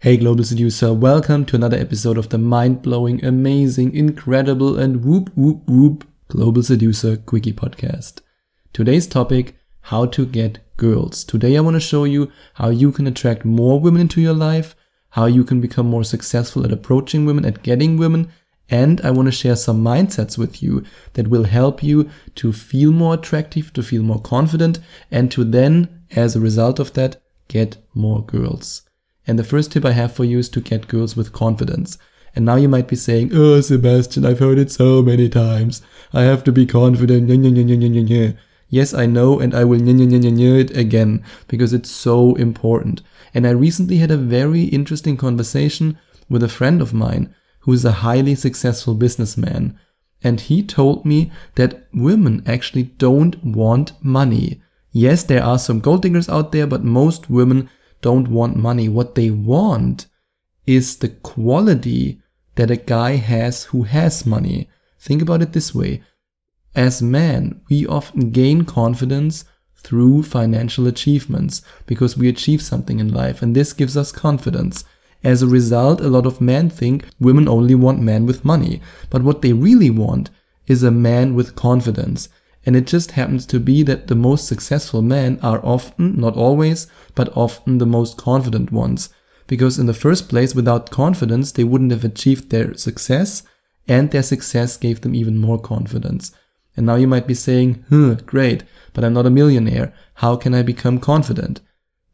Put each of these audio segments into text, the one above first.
Hey Global Seducer, welcome to another episode of the mind-blowing, amazing, incredible and whoop whoop whoop Global Seducer Quickie Podcast. Today's topic, how to get girls. Today I want to show you how you can attract more women into your life, how you can become more successful at approaching women, at getting women, and I want to share some mindsets with you that will help you to feel more attractive, to feel more confident, and to then, as a result of that, get more girls. And the first tip I have for you is to get girls with confidence. And now you might be saying, Oh, Sebastian, I've heard it so many times. I have to be confident. Yes, I know, and I will it again because it's so important. And I recently had a very interesting conversation with a friend of mine who is a highly successful businessman. And he told me that women actually don't want money. Yes, there are some gold diggers out there, but most women don't want money. What they want is the quality that a guy has who has money. Think about it this way. As men, we often gain confidence through financial achievements because we achieve something in life and this gives us confidence. As a result, a lot of men think women only want men with money. But what they really want is a man with confidence. And it just happens to be that the most successful men are often, not always, but often the most confident ones. Because in the first place, without confidence, they wouldn't have achieved their success, and their success gave them even more confidence. And now you might be saying, huh, great, but I'm not a millionaire. How can I become confident?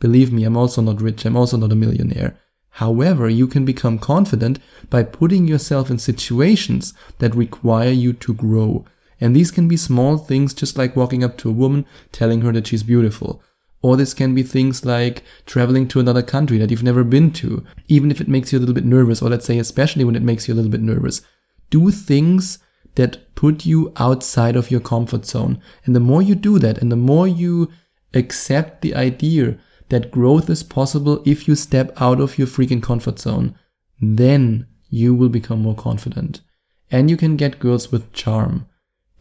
Believe me, I'm also not rich. I'm also not a millionaire. However, you can become confident by putting yourself in situations that require you to grow. And these can be small things just like walking up to a woman telling her that she's beautiful. Or this can be things like traveling to another country that you've never been to, even if it makes you a little bit nervous, or let's say especially when it makes you a little bit nervous. Do things that put you outside of your comfort zone. And the more you do that, and the more you accept the idea that growth is possible if you step out of your freaking comfort zone, then you will become more confident. And you can get girls with charm.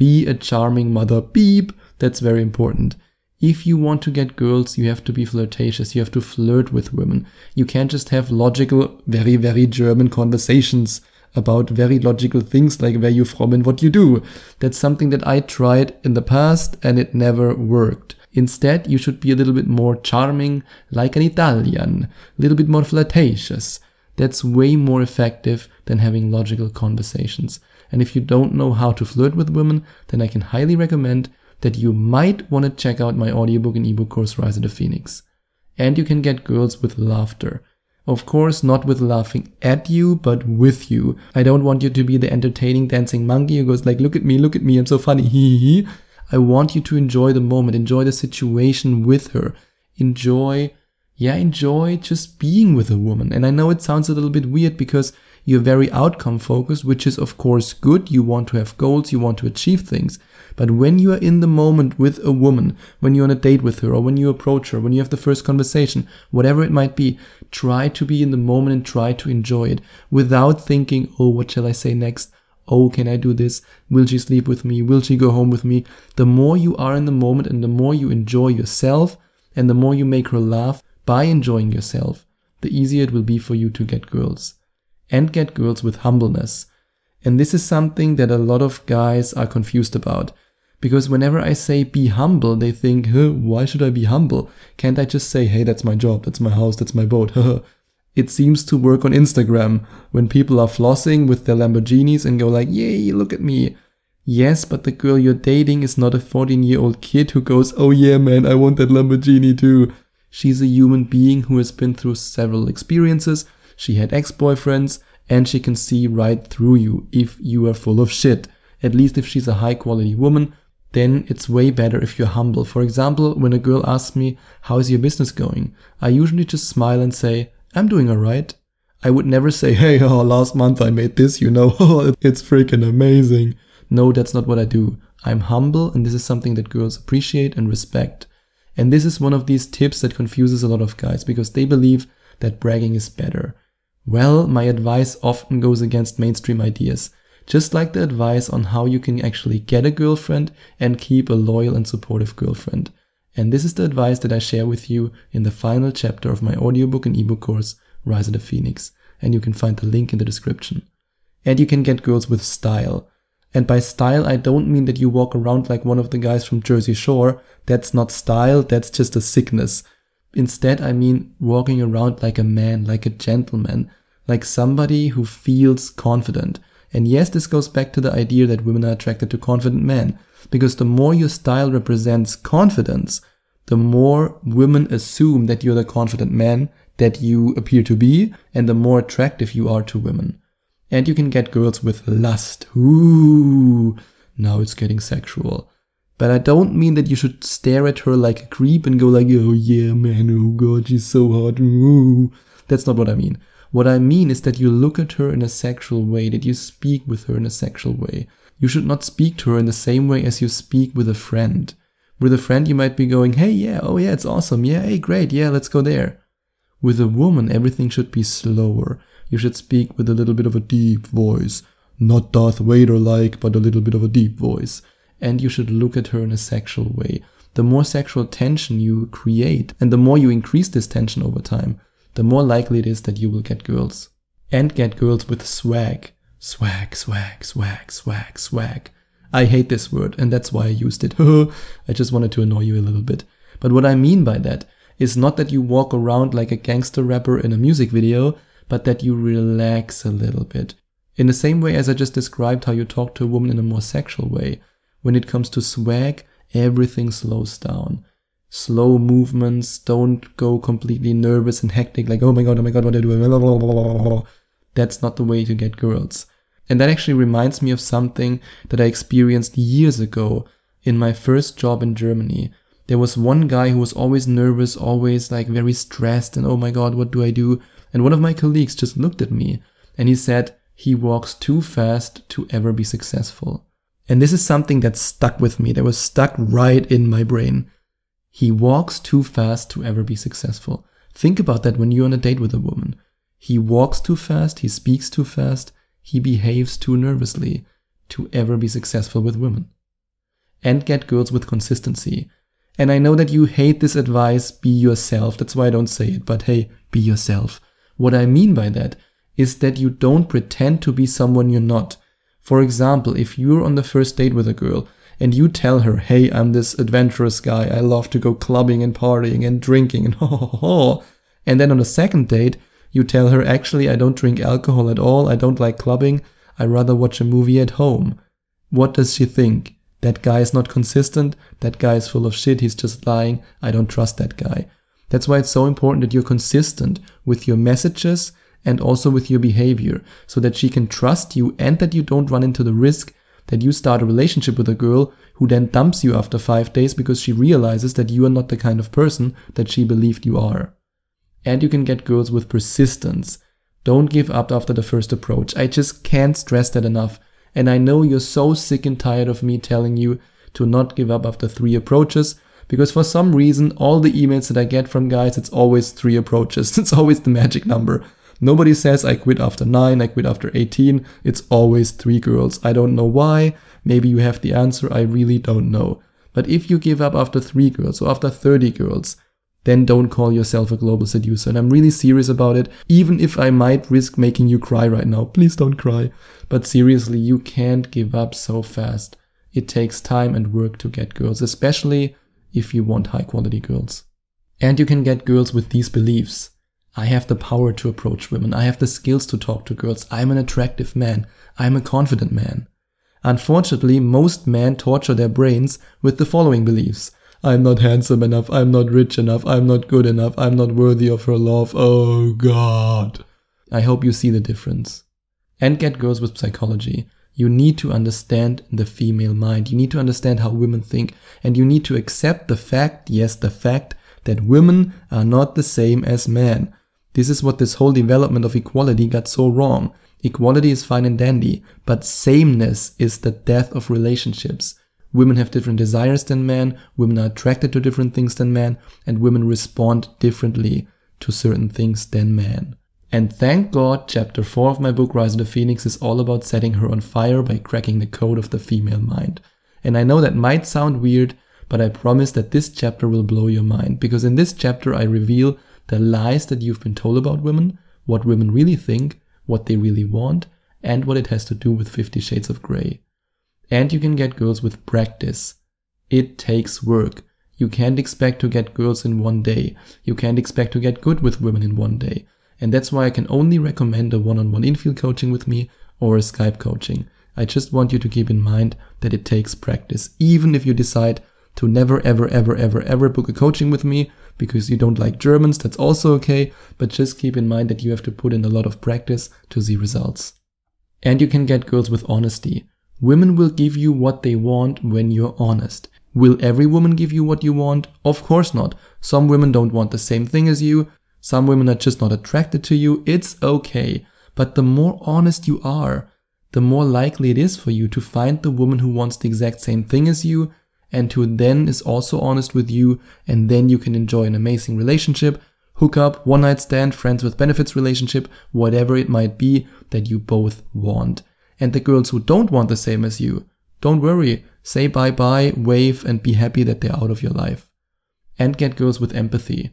Be a charming mother. Beep. That's very important. If you want to get girls, you have to be flirtatious. You have to flirt with women. You can't just have logical, very, very German conversations about very logical things like where you're from and what you do. That's something that I tried in the past and it never worked. Instead, you should be a little bit more charming, like an Italian, a little bit more flirtatious. That's way more effective than having logical conversations. And if you don't know how to flirt with women, then I can highly recommend that you might want to check out my audiobook and ebook course Rise of the Phoenix. And you can get girls with laughter. Of course, not with laughing at you, but with you. I don't want you to be the entertaining dancing monkey who goes like, look at me, look at me, I'm so funny. I want you to enjoy the moment, enjoy the situation with her. Enjoy, yeah, enjoy just being with a woman. And I know it sounds a little bit weird because you're very outcome focused, which is of course good. You want to have goals, you want to achieve things. But when you are in the moment with a woman, when you're on a date with her, or when you approach her, when you have the first conversation, whatever it might be, try to be in the moment and try to enjoy it without thinking, oh, what shall I say next? Oh, can I do this? Will she sleep with me? Will she go home with me? The more you are in the moment and the more you enjoy yourself and the more you make her laugh by enjoying yourself, the easier it will be for you to get girls and get girls with humbleness. And this is something that a lot of guys are confused about. Because whenever I say be humble, they think, huh, why should I be humble? Can't I just say, hey, that's my job, that's my house, that's my boat? it seems to work on Instagram when people are flossing with their Lamborghinis and go like, yay, look at me. Yes, but the girl you're dating is not a 14 year old kid who goes, oh yeah, man, I want that Lamborghini too. She's a human being who has been through several experiences, she had ex-boyfriends and she can see right through you if you are full of shit. At least if she's a high quality woman, then it's way better if you're humble. For example, when a girl asks me, how is your business going? I usually just smile and say, I'm doing alright. I would never say, hey, oh, last month I made this, you know, it's freaking amazing. No, that's not what I do. I'm humble and this is something that girls appreciate and respect. And this is one of these tips that confuses a lot of guys because they believe that bragging is better. Well, my advice often goes against mainstream ideas, just like the advice on how you can actually get a girlfriend and keep a loyal and supportive girlfriend. And this is the advice that I share with you in the final chapter of my audiobook and ebook course, Rise of the Phoenix. And you can find the link in the description. And you can get girls with style. And by style, I don't mean that you walk around like one of the guys from Jersey Shore. That's not style, that's just a sickness. Instead, I mean walking around like a man, like a gentleman, like somebody who feels confident. And yes, this goes back to the idea that women are attracted to confident men, because the more your style represents confidence, the more women assume that you're the confident man that you appear to be, and the more attractive you are to women. And you can get girls with lust. Ooh, now it's getting sexual. But I don't mean that you should stare at her like a creep and go like, oh yeah, man, oh god, she's so hot. Ooh. That's not what I mean. What I mean is that you look at her in a sexual way, that you speak with her in a sexual way. You should not speak to her in the same way as you speak with a friend. With a friend, you might be going, hey, yeah, oh yeah, it's awesome. Yeah, hey, great. Yeah, let's go there. With a woman, everything should be slower. You should speak with a little bit of a deep voice. Not Darth Vader like, but a little bit of a deep voice. And you should look at her in a sexual way. The more sexual tension you create, and the more you increase this tension over time, the more likely it is that you will get girls. And get girls with swag. Swag, swag, swag, swag, swag. I hate this word, and that's why I used it. I just wanted to annoy you a little bit. But what I mean by that is not that you walk around like a gangster rapper in a music video, but that you relax a little bit. In the same way as I just described how you talk to a woman in a more sexual way, when it comes to swag, everything slows down. Slow movements, don't go completely nervous and hectic, like, oh my god, oh my god, what are you doing? That's not the way to get girls. And that actually reminds me of something that I experienced years ago in my first job in Germany. There was one guy who was always nervous, always like very stressed, and oh my god, what do I do? And one of my colleagues just looked at me and he said, he walks too fast to ever be successful. And this is something that stuck with me, that was stuck right in my brain. He walks too fast to ever be successful. Think about that when you're on a date with a woman. He walks too fast, he speaks too fast, he behaves too nervously to ever be successful with women. And get girls with consistency. And I know that you hate this advice, be yourself. That's why I don't say it, but hey, be yourself. What I mean by that is that you don't pretend to be someone you're not. For example, if you're on the first date with a girl and you tell her, hey, I'm this adventurous guy, I love to go clubbing and partying and drinking and ho ho ho, and then on the second date, you tell her, actually, I don't drink alcohol at all, I don't like clubbing, I rather watch a movie at home. What does she think? That guy is not consistent, that guy is full of shit, he's just lying, I don't trust that guy. That's why it's so important that you're consistent with your messages and also with your behavior so that she can trust you and that you don't run into the risk that you start a relationship with a girl who then dumps you after five days because she realizes that you are not the kind of person that she believed you are. And you can get girls with persistence. Don't give up after the first approach. I just can't stress that enough. And I know you're so sick and tired of me telling you to not give up after three approaches because for some reason, all the emails that I get from guys, it's always three approaches. It's always the magic number. Nobody says I quit after nine, I quit after 18. It's always three girls. I don't know why. Maybe you have the answer. I really don't know. But if you give up after three girls or after 30 girls, then don't call yourself a global seducer. And I'm really serious about it, even if I might risk making you cry right now. Please don't cry. But seriously, you can't give up so fast. It takes time and work to get girls, especially if you want high quality girls. And you can get girls with these beliefs. I have the power to approach women. I have the skills to talk to girls. I'm an attractive man. I'm a confident man. Unfortunately, most men torture their brains with the following beliefs. I'm not handsome enough, I'm not rich enough, I'm not good enough, I'm not worthy of her love. Oh god. I hope you see the difference. And get girls with psychology. You need to understand the female mind. You need to understand how women think. And you need to accept the fact, yes, the fact, that women are not the same as men. This is what this whole development of equality got so wrong. Equality is fine and dandy, but sameness is the death of relationships. Women have different desires than men, women are attracted to different things than men, and women respond differently to certain things than men. And thank God, chapter 4 of my book Rise of the Phoenix is all about setting her on fire by cracking the code of the female mind. And I know that might sound weird, but I promise that this chapter will blow your mind because in this chapter I reveal the lies that you've been told about women, what women really think, what they really want, and what it has to do with Fifty Shades of Grey. And you can get girls with practice. It takes work. You can't expect to get girls in one day. You can't expect to get good with women in one day. And that's why I can only recommend a one-on-one infield coaching with me or a Skype coaching. I just want you to keep in mind that it takes practice. Even if you decide to never, ever, ever, ever, ever book a coaching with me because you don't like Germans, that's also okay. But just keep in mind that you have to put in a lot of practice to see results. And you can get girls with honesty. Women will give you what they want when you're honest. Will every woman give you what you want? Of course not. Some women don't want the same thing as you. Some women are just not attracted to you. It's okay. But the more honest you are, the more likely it is for you to find the woman who wants the exact same thing as you and who then is also honest with you and then you can enjoy an amazing relationship, hook up, one night stand, friends with benefits relationship, whatever it might be that you both want. And the girls who don't want the same as you, don't worry, say bye bye, wave and be happy that they're out of your life. And get girls with empathy.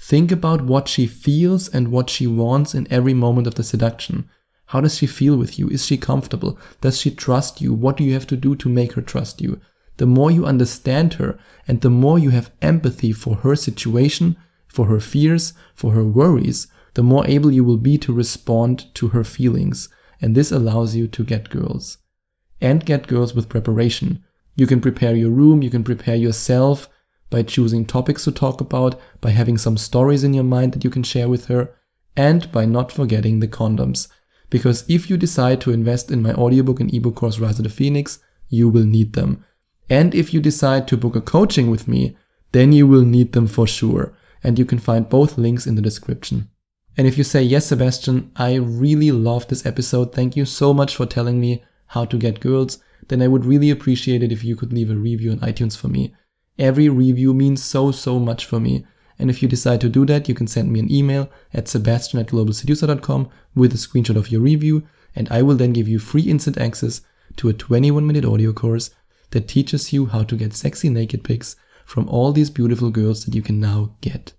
Think about what she feels and what she wants in every moment of the seduction. How does she feel with you? Is she comfortable? Does she trust you? What do you have to do to make her trust you? The more you understand her and the more you have empathy for her situation, for her fears, for her worries, the more able you will be to respond to her feelings. And this allows you to get girls. And get girls with preparation. You can prepare your room, you can prepare yourself by choosing topics to talk about, by having some stories in your mind that you can share with her, and by not forgetting the condoms. Because if you decide to invest in my audiobook and ebook course Rise of the Phoenix, you will need them. And if you decide to book a coaching with me, then you will need them for sure. And you can find both links in the description. And if you say, yes, Sebastian, I really love this episode. Thank you so much for telling me how to get girls. Then I would really appreciate it if you could leave a review on iTunes for me. Every review means so, so much for me. And if you decide to do that, you can send me an email at sebastian at globalseducer.com with a screenshot of your review, and I will then give you free instant access to a 21 minute audio course that teaches you how to get sexy naked pics from all these beautiful girls that you can now get.